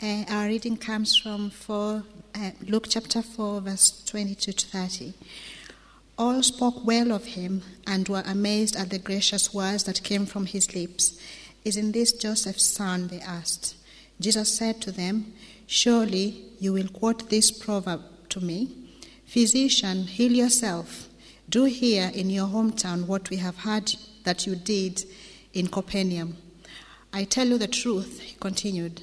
Uh, our reading comes from four, uh, Luke chapter 4, verse 22 to 30. All spoke well of him and were amazed at the gracious words that came from his lips. Isn't this Joseph's son? They asked. Jesus said to them, Surely you will quote this proverb to me Physician, heal yourself. Do here in your hometown what we have heard that you did in Capernaum. I tell you the truth, he continued.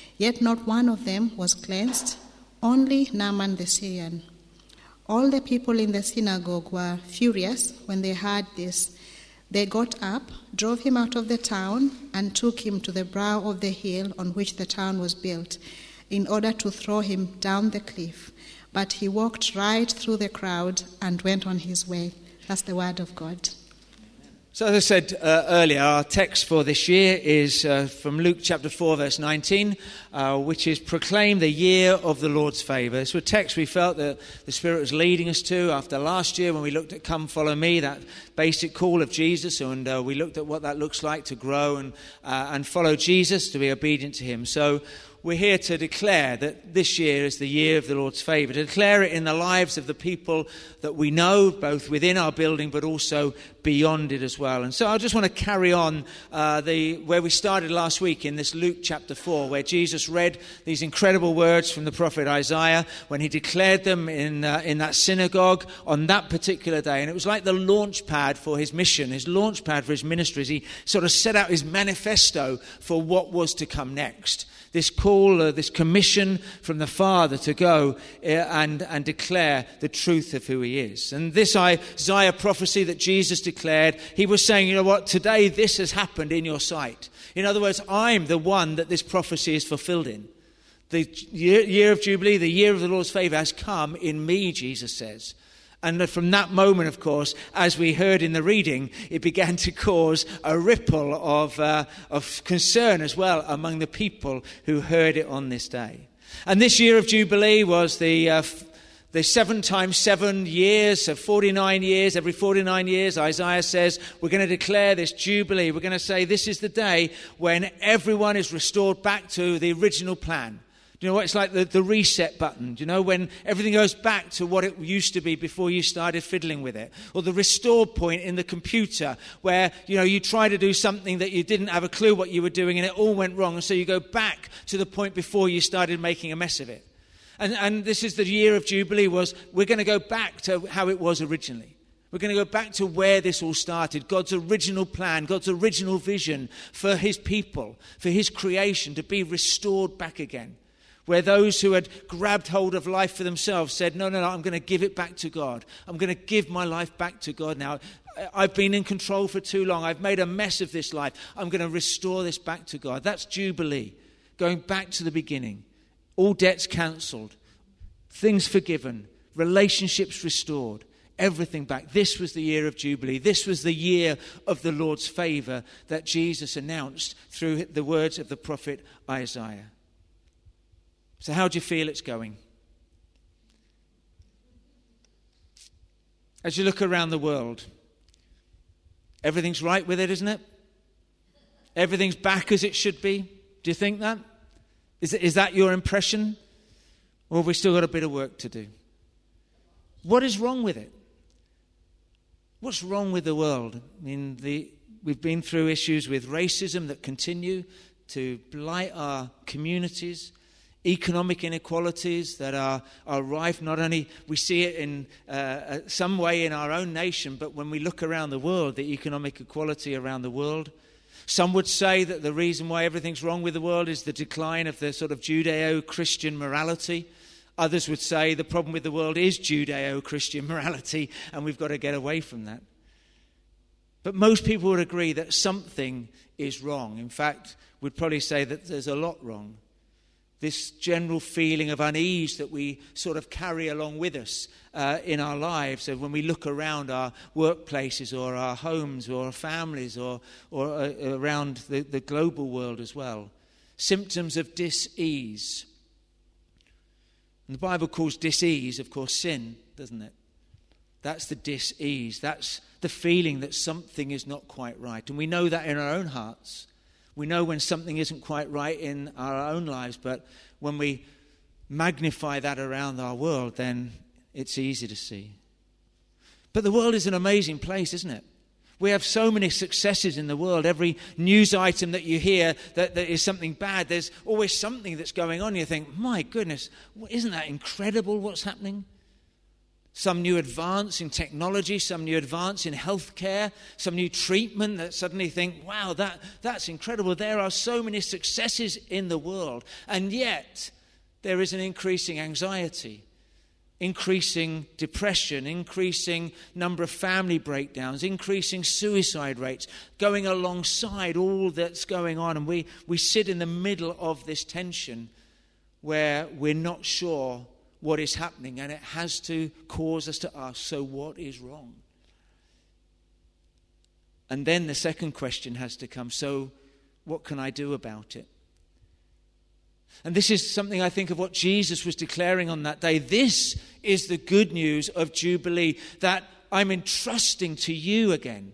yet not one of them was cleansed, only Naaman the Syrian. All the people in the synagogue were furious when they heard this. They got up, drove him out of the town, and took him to the brow of the hill on which the town was built in order to throw him down the cliff. But he walked right through the crowd and went on his way. That's the word of God. So, as I said uh, earlier, our text for this year is uh, from Luke chapter 4, verse 19, uh, which is Proclaim the year of the Lord's favour. It's a text we felt that the Spirit was leading us to after last year when we looked at Come Follow Me, that basic call of Jesus, and uh, we looked at what that looks like to grow and, uh, and follow Jesus, to be obedient to Him. So, we're here to declare that this year is the year of the Lord's favour, to declare it in the lives of the people that we know, both within our building but also beyond it as well. And so I just want to carry on uh, the, where we started last week in this Luke chapter 4, where Jesus read these incredible words from the prophet Isaiah when he declared them in, uh, in that synagogue on that particular day. And it was like the launch pad for his mission, his launch pad for his ministries. He sort of set out his manifesto for what was to come next this call, uh, this commission from the Father to go uh, and, and declare the truth of who He is. And this Isaiah prophecy that Jesus declared, He was saying, you know what, today this has happened in your sight. In other words, I'm the one that this prophecy is fulfilled in. The year, year of Jubilee, the year of the Lord's favor has come in me, Jesus says. And from that moment, of course, as we heard in the reading, it began to cause a ripple of, uh, of concern as well among the people who heard it on this day. And this year of Jubilee was the, uh, the seven times seven years, so 49 years. Every 49 years, Isaiah says, we're going to declare this Jubilee. We're going to say this is the day when everyone is restored back to the original plan you know what? It's like the, the reset button. You know when everything goes back to what it used to be before you started fiddling with it? Or the restore point in the computer where, you know, you try to do something that you didn't have a clue what you were doing and it all went wrong. So you go back to the point before you started making a mess of it. And, and this is the year of Jubilee was we're going to go back to how it was originally. We're going to go back to where this all started God's original plan, God's original vision for His people, for His creation to be restored back again where those who had grabbed hold of life for themselves said, No, no, no, I'm going to give it back to God. I'm going to give my life back to God now. I've been in control for too long. I've made a mess of this life. I'm going to restore this back to God. That's Jubilee, going back to the beginning. All debts cancelled, things forgiven, relationships restored, everything back. This was the year of Jubilee. This was the year of the Lord's favor that Jesus announced through the words of the prophet Isaiah. So, how do you feel it's going? As you look around the world, everything's right with it, isn't it? Everything's back as it should be. Do you think that? Is, is that your impression? Or have we still got a bit of work to do? What is wrong with it? What's wrong with the world? I mean, the, we've been through issues with racism that continue to blight our communities economic inequalities that are, are rife. Not only we see it in uh, uh, some way in our own nation, but when we look around the world, the economic equality around the world. Some would say that the reason why everything's wrong with the world is the decline of the sort of Judeo Christian morality. Others would say the problem with the world is Judeo Christian morality, and we've got to get away from that. But most people would agree that something is wrong. In fact, we'd probably say that there's a lot wrong this general feeling of unease that we sort of carry along with us uh, in our lives. So when we look around our workplaces or our homes or our families or, or uh, around the, the global world as well. Symptoms of dis-ease. And the Bible calls dis-ease, of course, sin, doesn't it? That's the dis-ease. That's the feeling that something is not quite right. And we know that in our own hearts. We know when something isn't quite right in our own lives, but when we magnify that around our world, then it's easy to see. But the world is an amazing place, isn't it? We have so many successes in the world. Every news item that you hear that, that is something bad, there's always something that's going on. You think, my goodness, isn't that incredible what's happening? Some new advance in technology, some new advance in healthcare, some new treatment that suddenly think, wow, that, that's incredible. There are so many successes in the world. And yet, there is an increasing anxiety, increasing depression, increasing number of family breakdowns, increasing suicide rates, going alongside all that's going on. And we, we sit in the middle of this tension where we're not sure what is happening, and it has to cause us to ask so, what is wrong? And then the second question has to come so, what can I do about it? And this is something I think of what Jesus was declaring on that day. This is the good news of Jubilee that I'm entrusting to you again.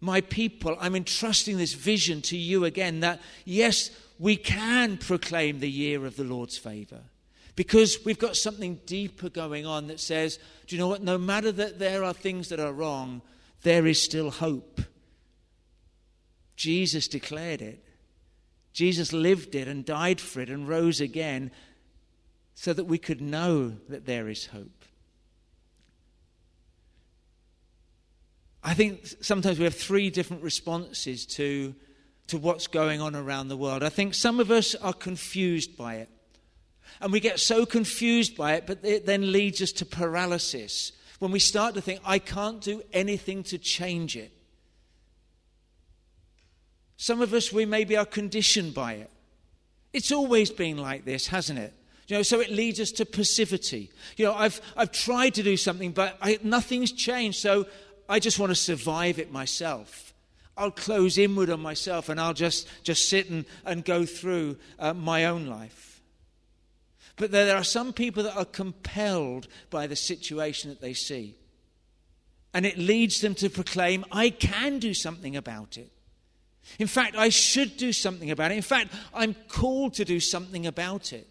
My people, I'm entrusting this vision to you again that yes, we can proclaim the year of the Lord's favor because we've got something deeper going on that says, do you know what? No matter that there are things that are wrong, there is still hope. Jesus declared it. Jesus lived it and died for it and rose again so that we could know that there is hope. I think sometimes we have three different responses to, to what's going on around the world. I think some of us are confused by it. And we get so confused by it, but it then leads us to paralysis when we start to think, I can't do anything to change it. Some of us, we maybe are conditioned by it. It's always been like this, hasn't it? You know, so it leads us to passivity. You know, I've, I've tried to do something, but I, nothing's changed, so I just want to survive it myself. I'll close inward on myself and I'll just, just sit and, and go through uh, my own life. But there are some people that are compelled by the situation that they see. And it leads them to proclaim, I can do something about it. In fact, I should do something about it. In fact, I'm called to do something about it.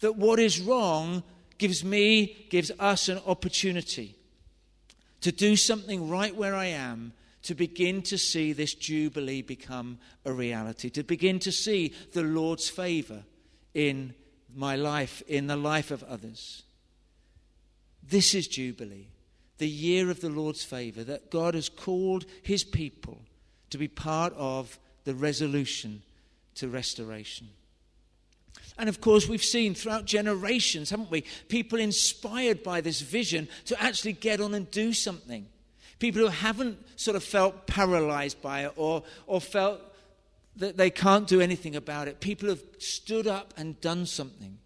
That what is wrong gives me, gives us an opportunity to do something right where I am, to begin to see this Jubilee become a reality, to begin to see the Lord's favor in my life in the life of others. This is Jubilee, the year of the Lord's favor, that God has called his people to be part of the resolution to restoration. And of course, we've seen throughout generations, haven't we? People inspired by this vision to actually get on and do something. People who haven't sort of felt paralyzed by it or, or felt that they can't do anything about it. People have stood up and done something.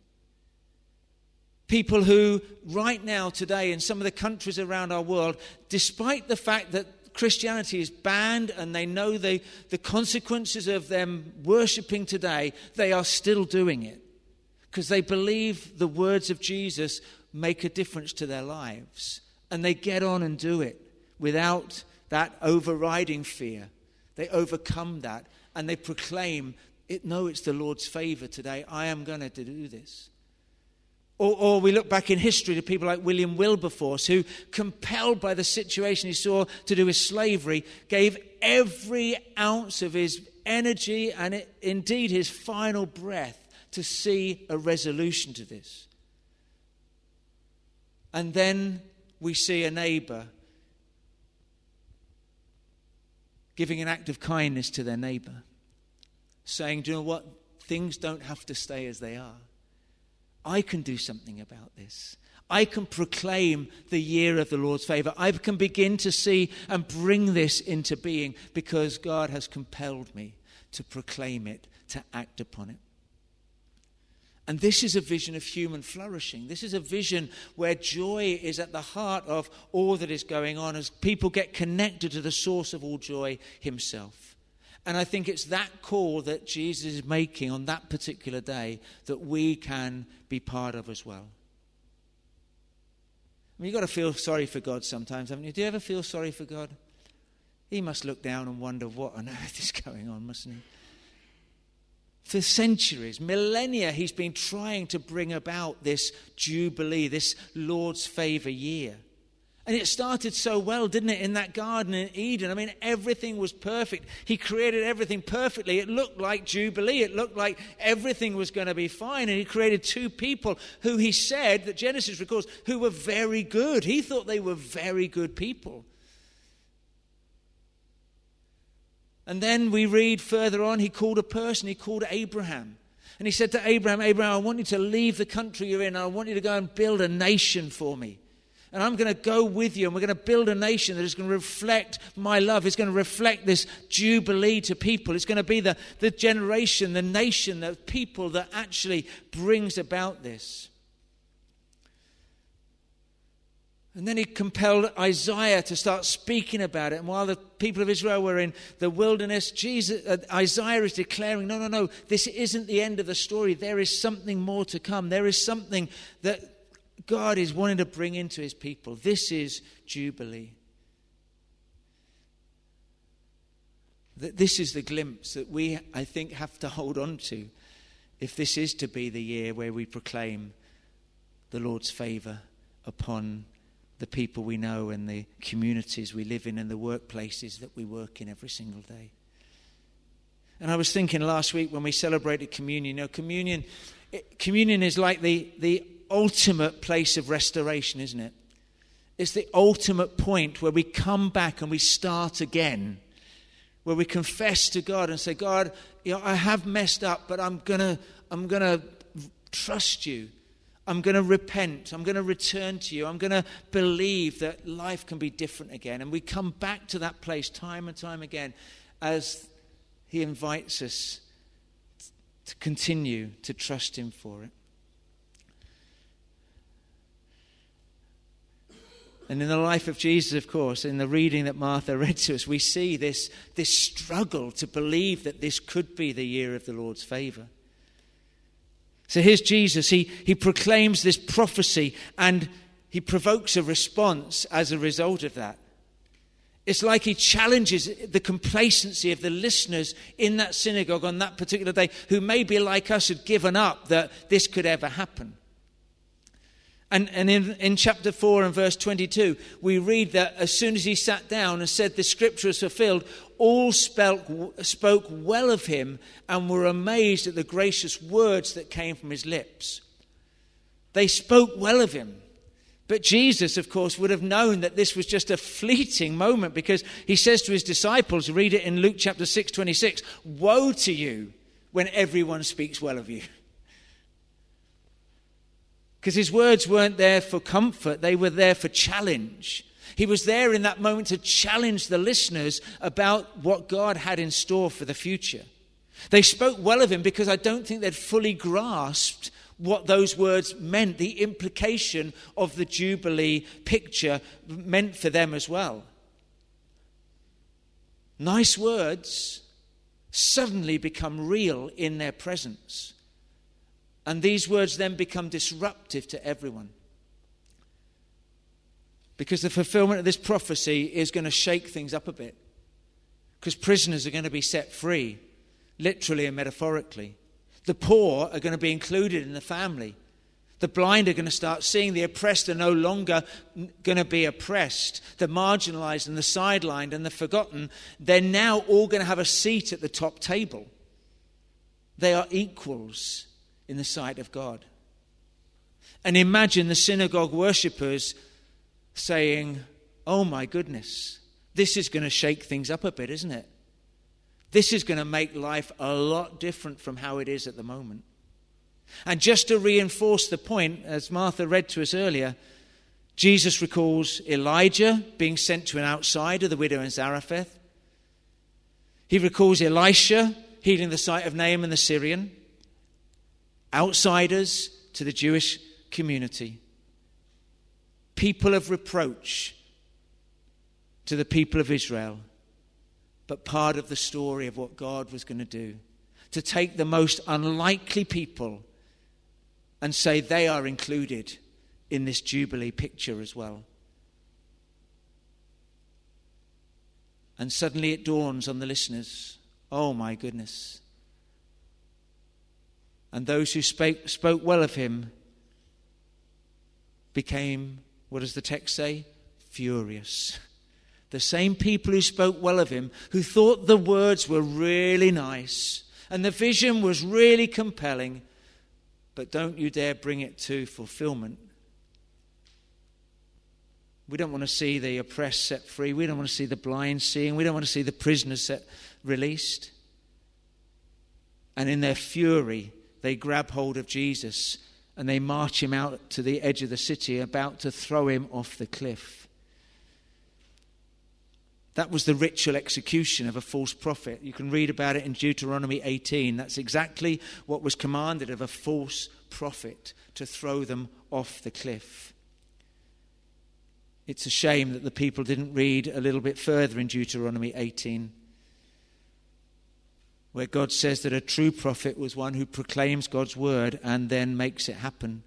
People who, right now, today, in some of the countries around our world, despite the fact that Christianity is banned and they know the, the consequences of them worshipping today, they are still doing it because they believe the words of Jesus make a difference to their lives. And they get on and do it without that overriding fear. They overcome that and they proclaim, it, No, it's the Lord's favor today. I am going to do this. Or, or, we look back in history to people like William Wilberforce, who, compelled by the situation he saw to do with slavery, gave every ounce of his energy and it, indeed his final breath to see a resolution to this. And then we see a neighbor giving an act of kindness to their neighbor, saying, Do you know what? Things don't have to stay as they are. I can do something about this. I can proclaim the year of the Lord's favor. I can begin to see and bring this into being because God has compelled me to proclaim it, to act upon it. And this is a vision of human flourishing. This is a vision where joy is at the heart of all that is going on as people get connected to the source of all joy, Himself. And I think it's that call that Jesus is making on that particular day that we can be part of as well. I mean, you've got to feel sorry for God sometimes, haven't you? Do you ever feel sorry for God? He must look down and wonder what on earth is going on, mustn't he? For centuries, millennia, he's been trying to bring about this Jubilee, this Lord's favour year. And it started so well, didn't it, in that garden in Eden? I mean, everything was perfect. He created everything perfectly. It looked like Jubilee. It looked like everything was going to be fine. And he created two people who he said, that Genesis records, who were very good. He thought they were very good people. And then we read further on, he called a person, he called Abraham. And he said to Abraham, Abraham, I want you to leave the country you're in, I want you to go and build a nation for me. And I'm going to go with you, and we're going to build a nation that is going to reflect my love. It's going to reflect this jubilee to people. It's going to be the, the generation, the nation, the people that actually brings about this. And then he compelled Isaiah to start speaking about it. And while the people of Israel were in the wilderness, Jesus, uh, Isaiah is declaring, no, no, no, this isn't the end of the story. There is something more to come. There is something that God is wanting to bring into his people. This is Jubilee. That This is the glimpse that we, I think, have to hold on to if this is to be the year where we proclaim the Lord's favour upon the people we know and the communities we live in and the workplaces that we work in every single day. And I was thinking last week when we celebrated communion, you know, communion, it, communion is like the, the ultimate place of restoration, isn't it? It's the ultimate point where we come back and we start again, where we confess to God and say, God, you know, I have messed up, but I'm gonna, I'm gonna trust you. I'm going to repent. I'm going to return to you. I'm going to believe that life can be different again. And we come back to that place time and time again as He invites us to continue to trust Him for it. And in the life of Jesus, of course, in the reading that Martha read to us, we see this, this struggle to believe that this could be the year of the Lord's favor. So here's Jesus. He, he proclaims this prophecy and he provokes a response as a result of that. It's like he challenges the complacency of the listeners in that synagogue on that particular day who maybe, like us, had given up that this could ever happen. And, and in, in chapter 4 and verse 22, we read that as soon as he sat down and said the scripture is fulfilled, all spoke, spoke well of him and were amazed at the gracious words that came from his lips. They spoke well of him. But Jesus, of course, would have known that this was just a fleeting moment because he says to his disciples, read it in Luke chapter 6, 26, Woe to you when everyone speaks well of you. Because his words weren't there for comfort, they were there for challenge. He was there in that moment to challenge the listeners about what God had in store for the future. They spoke well of him because I don't think they'd fully grasped what those words meant, the implication of the Jubilee picture meant for them as well. Nice words suddenly become real in their presence. And these words then become disruptive to everyone. Because the fulfillment of this prophecy is going to shake things up a bit. Because prisoners are going to be set free, literally and metaphorically. The poor are going to be included in the family. The blind are going to start seeing. The oppressed are no longer going to be oppressed. The marginalized and the sidelined and the forgotten, they're now all going to have a seat at the top table. They are equals in the sight of God. And imagine the synagogue worshippers saying, Oh my goodness, this is going to shake things up a bit, isn't it? This is going to make life a lot different from how it is at the moment. And just to reinforce the point, as Martha read to us earlier, Jesus recalls Elijah being sent to an outsider, the widow in Zarephath. He recalls Elisha healing the sight of Naaman the Syrian. Outsiders to the Jewish community, people of reproach to the people of Israel, but part of the story of what God was going to do. To take the most unlikely people and say they are included in this Jubilee picture as well. And suddenly it dawns on the listeners oh my goodness. And those who spoke, spoke well of him became, what does the text say? Furious. The same people who spoke well of him, who thought the words were really nice and the vision was really compelling, but don't you dare bring it to fulfillment. We don't want to see the oppressed set free. We don't want to see the blind seeing. We don't want to see the prisoners set released. And in their fury, they grab hold of Jesus and they march him out to the edge of the city, about to throw him off the cliff. That was the ritual execution of a false prophet. You can read about it in Deuteronomy 18. That's exactly what was commanded of a false prophet to throw them off the cliff. It's a shame that the people didn't read a little bit further in Deuteronomy 18 where God says that a true prophet was one who proclaims God's word and then makes it happen.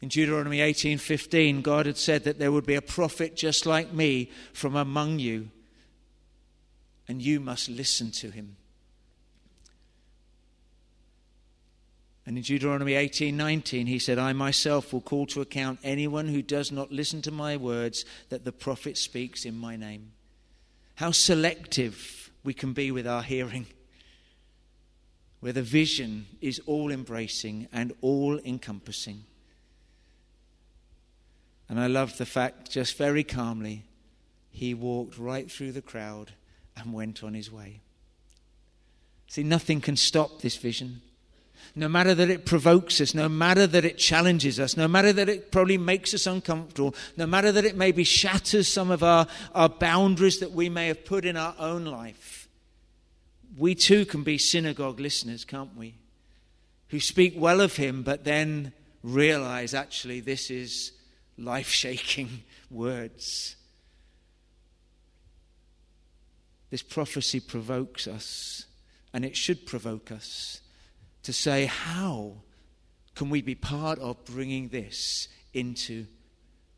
In Deuteronomy 18:15, God had said that there would be a prophet just like me from among you, and you must listen to him. And in Deuteronomy 18:19, he said, "I myself will call to account anyone who does not listen to my words that the prophet speaks in my name." How selective we can be with our hearing, where the vision is all embracing and all encompassing. And I love the fact, just very calmly, he walked right through the crowd and went on his way. See, nothing can stop this vision. No matter that it provokes us, no matter that it challenges us, no matter that it probably makes us uncomfortable, no matter that it maybe shatters some of our, our boundaries that we may have put in our own life, we too can be synagogue listeners, can't we? Who speak well of him, but then realize actually this is life shaking words. This prophecy provokes us, and it should provoke us to say, How can we be part of bringing this into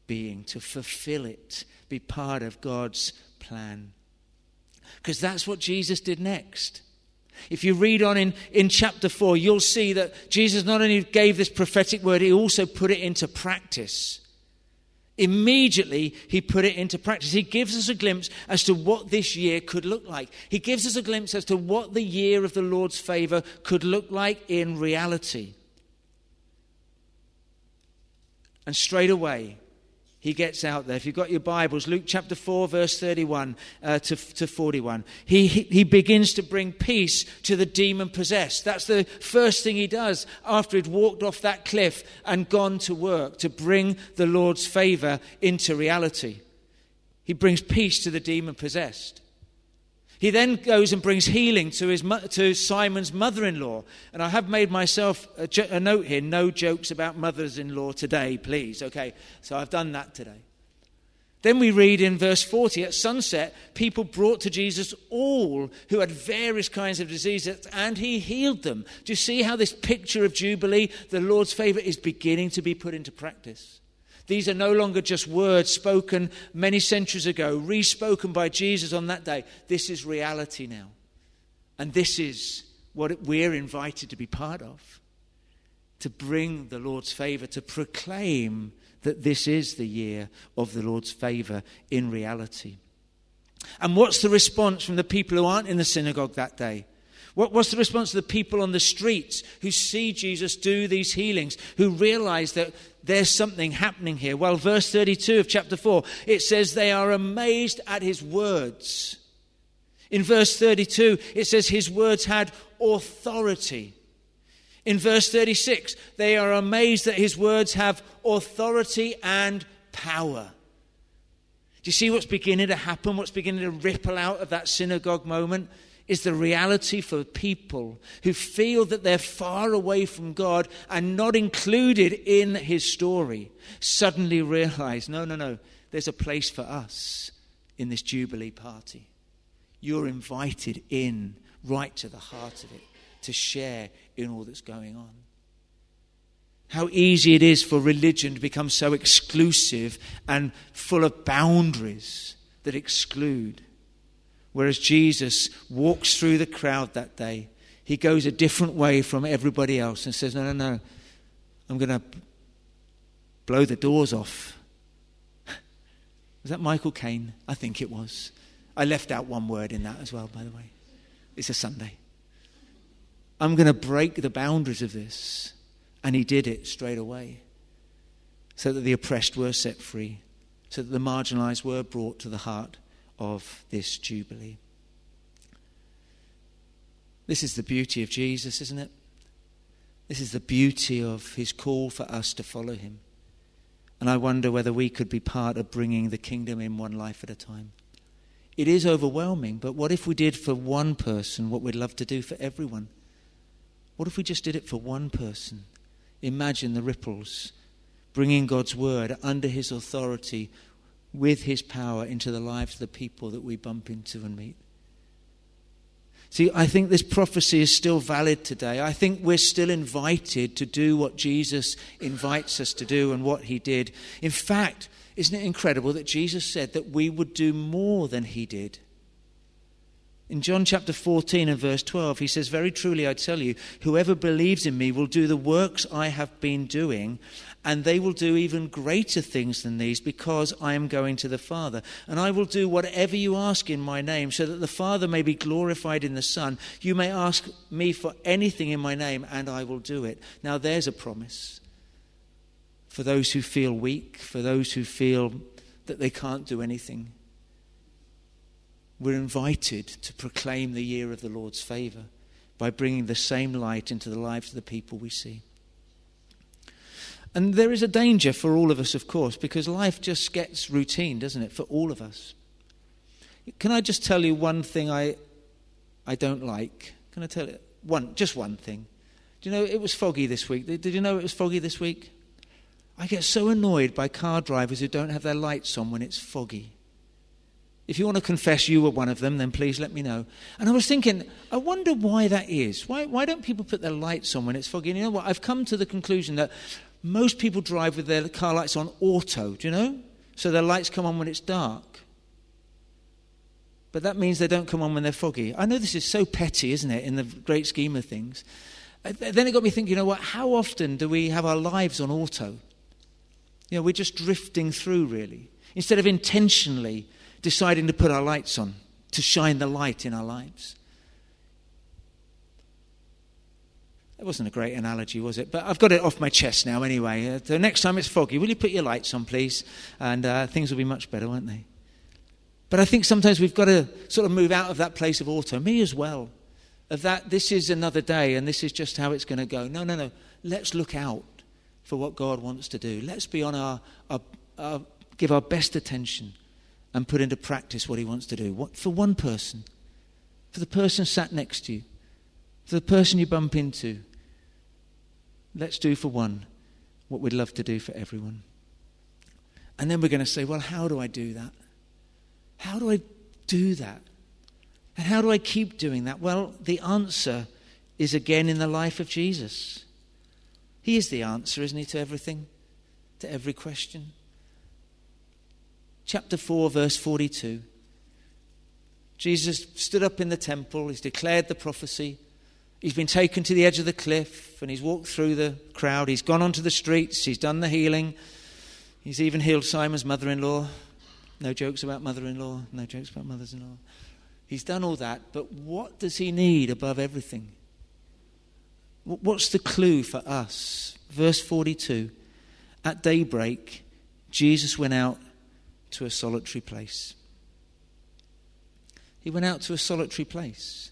being, to fulfill it, be part of God's plan? Because that's what Jesus did next. If you read on in, in chapter 4, you'll see that Jesus not only gave this prophetic word, he also put it into practice. Immediately, he put it into practice. He gives us a glimpse as to what this year could look like. He gives us a glimpse as to what the year of the Lord's favor could look like in reality. And straight away, he gets out there. If you've got your Bibles, Luke chapter 4, verse 31 uh, to, to 41, he, he begins to bring peace to the demon possessed. That's the first thing he does after he'd walked off that cliff and gone to work to bring the Lord's favor into reality. He brings peace to the demon possessed. He then goes and brings healing to, his, to Simon's mother in law. And I have made myself a, a note here no jokes about mothers in law today, please. Okay, so I've done that today. Then we read in verse 40 at sunset, people brought to Jesus all who had various kinds of diseases, and he healed them. Do you see how this picture of Jubilee, the Lord's favor, is beginning to be put into practice? These are no longer just words spoken many centuries ago, re-spoken by Jesus on that day. This is reality now. And this is what we're invited to be part of to bring the Lord's favor, to proclaim that this is the year of the Lord's favor in reality. And what's the response from the people who aren't in the synagogue that day? What, what's the response of the people on the streets who see Jesus do these healings, who realize that there's something happening here? Well, verse 32 of chapter 4, it says they are amazed at his words. In verse 32, it says his words had authority. In verse 36, they are amazed that his words have authority and power. Do you see what's beginning to happen? What's beginning to ripple out of that synagogue moment? Is the reality for people who feel that they're far away from God and not included in His story. Suddenly realize no, no, no, there's a place for us in this Jubilee party. You're invited in right to the heart of it to share in all that's going on. How easy it is for religion to become so exclusive and full of boundaries that exclude. Whereas Jesus walks through the crowd that day, he goes a different way from everybody else and says, No, no, no, I'm going to blow the doors off. Was that Michael Caine? I think it was. I left out one word in that as well, by the way. It's a Sunday. I'm going to break the boundaries of this. And he did it straight away so that the oppressed were set free, so that the marginalized were brought to the heart of this Jubilee. This is the beauty of Jesus, isn't it? This is the beauty of his call for us to follow him. And I wonder whether we could be part of bringing the kingdom in one life at a time. It is overwhelming, but what if we did for one person what we'd love to do for everyone? What if we just did it for one person? Imagine the ripples, bringing God's word under his authority with his power into the lives of the people that we bump into and meet. See, I think this prophecy is still valid today. I think we're still invited to do what Jesus invites us to do and what he did. In fact, isn't it incredible that Jesus said that we would do more than he did? In John chapter 14 and verse 12, he says, Very truly I tell you, whoever believes in me will do the works I have been doing, and they will do even greater things than these because I am going to the Father. And I will do whatever you ask in my name, so that the Father may be glorified in the Son. You may ask me for anything in my name, and I will do it. Now there's a promise for those who feel weak, for those who feel that they can't do anything we're invited to proclaim the year of the Lord's favor by bringing the same light into the lives of the people we see. And there is a danger for all of us, of course, because life just gets routine, doesn't it, for all of us. Can I just tell you one thing I, I don't like? Can I tell you one, just one thing? Do you know it was foggy this week? Did you know it was foggy this week? I get so annoyed by car drivers who don't have their lights on when it's foggy. If you want to confess you were one of them, then please let me know. And I was thinking, I wonder why that is. Why, why don't people put their lights on when it's foggy? And you know what? I've come to the conclusion that most people drive with their car lights on auto, do you know? So their lights come on when it's dark. But that means they don't come on when they're foggy. I know this is so petty, isn't it, in the great scheme of things. Uh, then it got me thinking, you know what? How often do we have our lives on auto? You know, we're just drifting through, really. Instead of intentionally deciding to put our lights on, to shine the light in our lives. That wasn't a great analogy, was it? But I've got it off my chest now anyway. Uh, the next time it's foggy, will you put your lights on, please? And uh, things will be much better, won't they? But I think sometimes we've got to sort of move out of that place of auto, me as well, of that this is another day and this is just how it's going to go. No, no, no. Let's look out for what God wants to do. Let's be on our, our, our give our best attention and put into practice what he wants to do. What, for one person, for the person sat next to you, for the person you bump into. Let's do for one what we'd love to do for everyone. And then we're going to say, well, how do I do that? How do I do that? And how do I keep doing that? Well, the answer is again in the life of Jesus. He is the answer, isn't he, to everything, to every question chapter 4, verse 42. Jesus stood up in the temple, he's declared the prophecy. He's been taken to the edge of the cliff and he's walked through the crowd. He's gone onto the streets, he's done the healing. He's even healed Simon's mother in law. No jokes about mother in law, no jokes about mothers in law. He's done all that, but what does he need above everything? What's the clue for us? Verse 42 At daybreak, Jesus went out to a solitary place. He went out to a solitary place.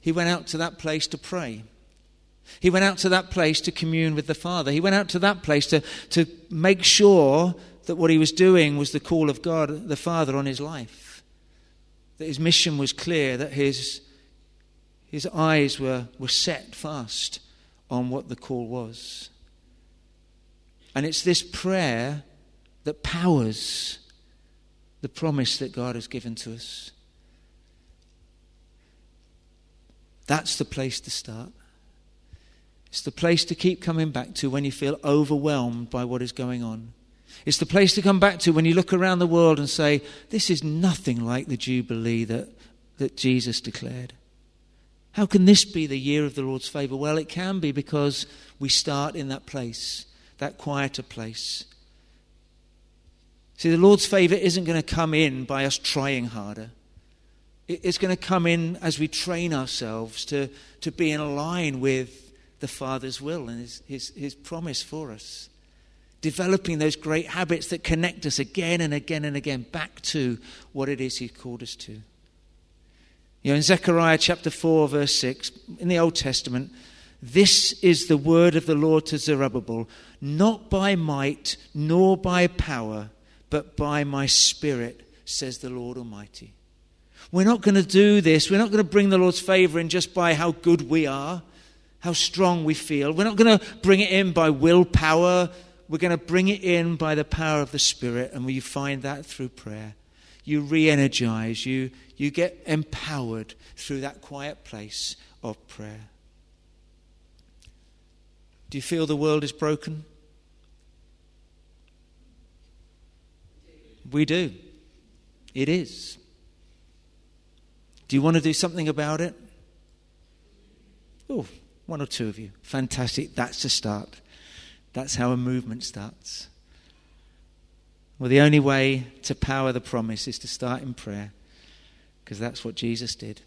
He went out to that place to pray. He went out to that place to commune with the Father. He went out to that place to, to make sure that what he was doing was the call of God, the Father, on his life. that his mission was clear, that his, his eyes were, were set fast on what the call was. And it's this prayer that powers the promise that God has given to us. That's the place to start. It's the place to keep coming back to when you feel overwhelmed by what is going on. It's the place to come back to when you look around the world and say, This is nothing like the Jubilee that, that Jesus declared. How can this be the year of the Lord's favour? Well, it can be because we start in that place, that quieter place. See, the Lord's favour isn't going to come in by us trying harder. It's going to come in as we train ourselves to, to be in line with the Father's will and his, his, his promise for us developing those great habits that connect us again and again and again back to what it is He called us to. You know, in Zechariah chapter 4, verse 6, in the Old Testament, this is the word of the Lord to Zerubbabel, not by might nor by power, but by my spirit, says the Lord Almighty. We're not going to do this. We're not going to bring the Lord's favor in just by how good we are, how strong we feel. We're not going to bring it in by willpower, we're going to bring it in by the power of the Spirit, and we find that through prayer. You re energize, you, you get empowered through that quiet place of prayer. Do you feel the world is broken? We do. It is. Do you want to do something about it? Oh, one or two of you. Fantastic. That's a start. That's how a movement starts. Well, the only way to power the promise is to start in prayer, because that's what Jesus did.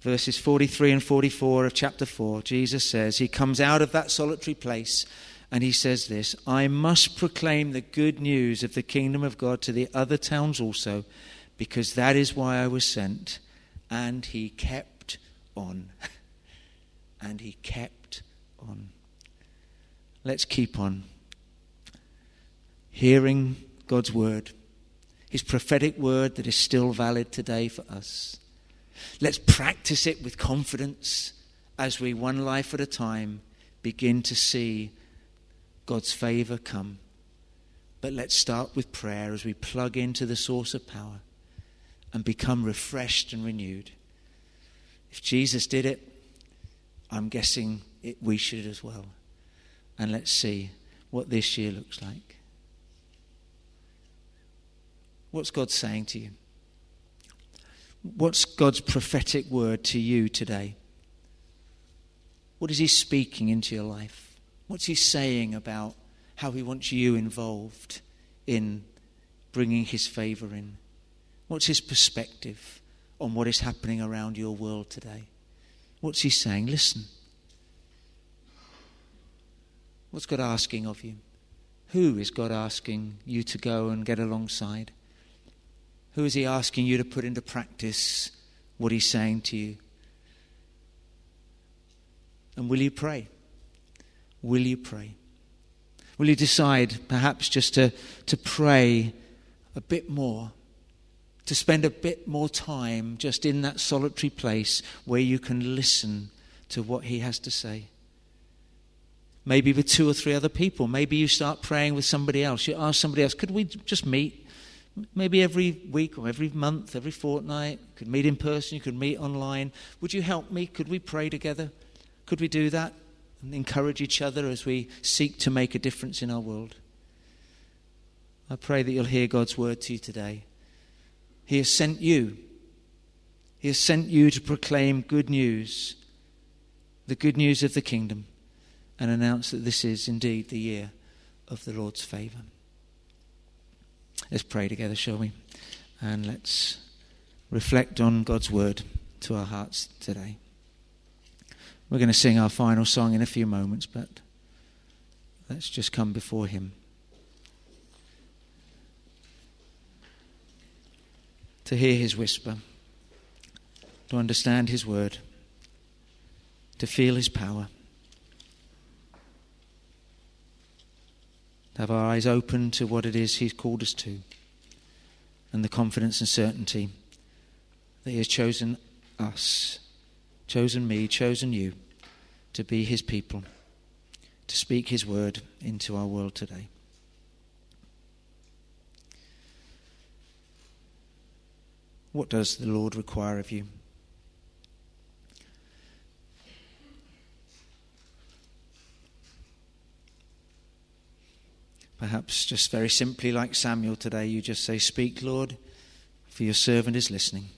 Verses 43 and 44 of chapter 4, Jesus says, He comes out of that solitary place and he says this I must proclaim the good news of the kingdom of God to the other towns also, because that is why I was sent. And he kept on. and he kept on. Let's keep on hearing God's word, His prophetic word that is still valid today for us. Let's practice it with confidence as we, one life at a time, begin to see God's favor come. But let's start with prayer as we plug into the source of power and become refreshed and renewed. If Jesus did it, I'm guessing it, we should as well and let's see what this year looks like. What's God saying to you? What's God's prophetic word to you today? What is He speaking into your life? What's He saying about how He wants you involved in bringing His favor in? What's His perspective on what is happening around your world today? What's He saying? Listen. What's God asking of you? Who is God asking you to go and get alongside? Who is He asking you to put into practice what He's saying to you? And will you pray? Will you pray? Will you decide perhaps just to, to pray a bit more? To spend a bit more time just in that solitary place where you can listen to what He has to say? maybe with two or three other people. Maybe you start praying with somebody else. You ask somebody else, could we just meet? Maybe every week or every month, every fortnight. You could meet in person, you could meet online. Would you help me? Could we pray together? Could we do that and encourage each other as we seek to make a difference in our world? I pray that you'll hear God's word to you today. He has sent you. He has sent you to proclaim good news, the good news of the kingdom and announce that this is indeed the year of the Lord's favour. Let's pray together, shall we? And let's reflect on God's word to our hearts today. We're going to sing our final song in a few moments, but let's just come before Him. To hear His whisper, to understand His word, to feel His power. to have our eyes open to what it is He's called us to, and the confidence and certainty that He has chosen us, chosen me, chosen you to be His people, to speak His word into our world today. What does the Lord require of you? Perhaps just very simply, like Samuel today, you just say, Speak, Lord, for your servant is listening.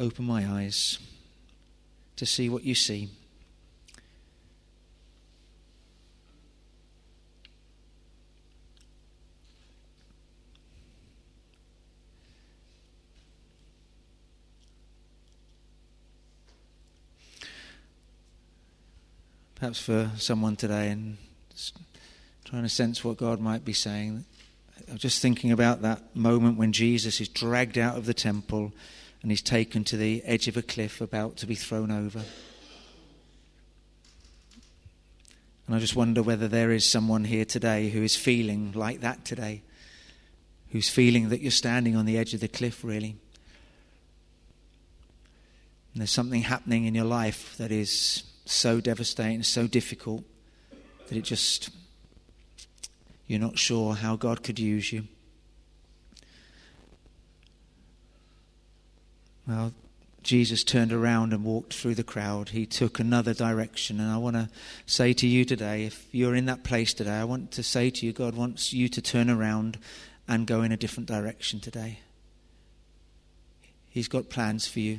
Open my eyes to see what you see. perhaps for someone today and trying to sense what God might be saying. I'm just thinking about that moment when Jesus is dragged out of the temple and he's taken to the edge of a cliff about to be thrown over. And I just wonder whether there is someone here today who is feeling like that today, who's feeling that you're standing on the edge of the cliff, really. And there's something happening in your life that is so devastating, so difficult that it just, you're not sure how God could use you. Well, Jesus turned around and walked through the crowd. He took another direction. And I want to say to you today, if you're in that place today, I want to say to you, God wants you to turn around and go in a different direction today. He's got plans for you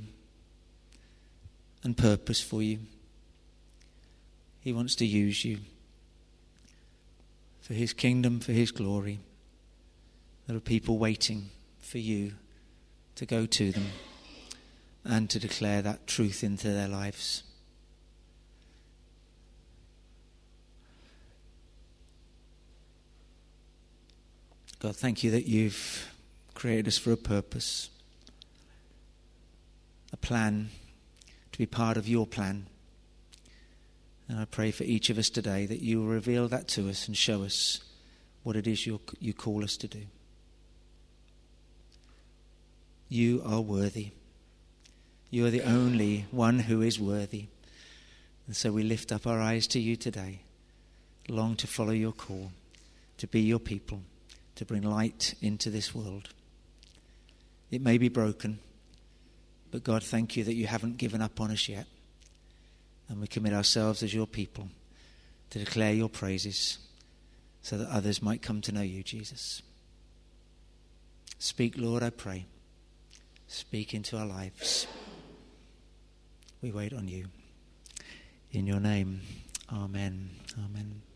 and purpose for you. He wants to use you for His kingdom, for His glory. There are people waiting for you to go to them and to declare that truth into their lives. God, thank you that you've created us for a purpose, a plan, to be part of your plan. And I pray for each of us today that you will reveal that to us and show us what it is you you call us to do. You are worthy. You are the only one who is worthy. And so we lift up our eyes to you today, long to follow your call, to be your people, to bring light into this world. It may be broken, but God, thank you that you haven't given up on us yet. And we commit ourselves as your people to declare your praises so that others might come to know you, Jesus. Speak, Lord, I pray. Speak into our lives. We wait on you. In your name, Amen. Amen.